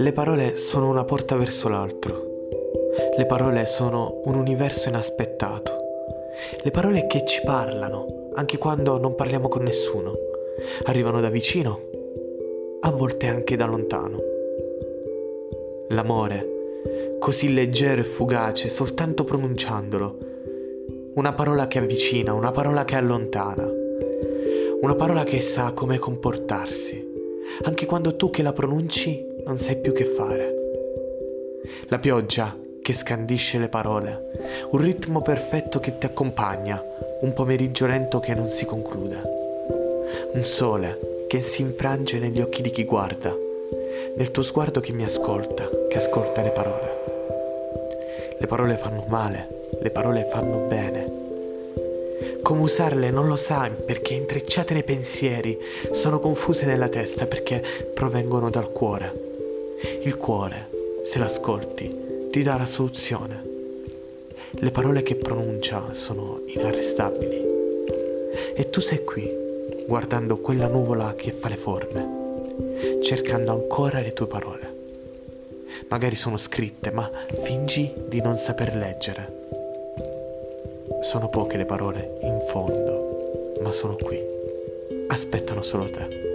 Le parole sono una porta verso l'altro. Le parole sono un universo inaspettato. Le parole che ci parlano, anche quando non parliamo con nessuno. Arrivano da vicino, a volte anche da lontano. L'amore, così leggero e fugace, soltanto pronunciandolo. Una parola che avvicina, una parola che allontana. Una parola che sa come comportarsi, anche quando tu che la pronunci non sai più che fare. La pioggia che scandisce le parole, un ritmo perfetto che ti accompagna, un pomeriggio lento che non si conclude, un sole che si infrange negli occhi di chi guarda, nel tuo sguardo che mi ascolta, che ascolta le parole. Le parole fanno male, le parole fanno bene. Come usarle non lo sai perché intrecciate nei pensieri, sono confuse nella testa perché provengono dal cuore. Il cuore, se l'ascolti, ti dà la soluzione. Le parole che pronuncia sono inarrestabili. E tu sei qui, guardando quella nuvola che fa le forme, cercando ancora le tue parole. Magari sono scritte, ma fingi di non saper leggere. Sono poche le parole, in fondo, ma sono qui. Aspettano solo te.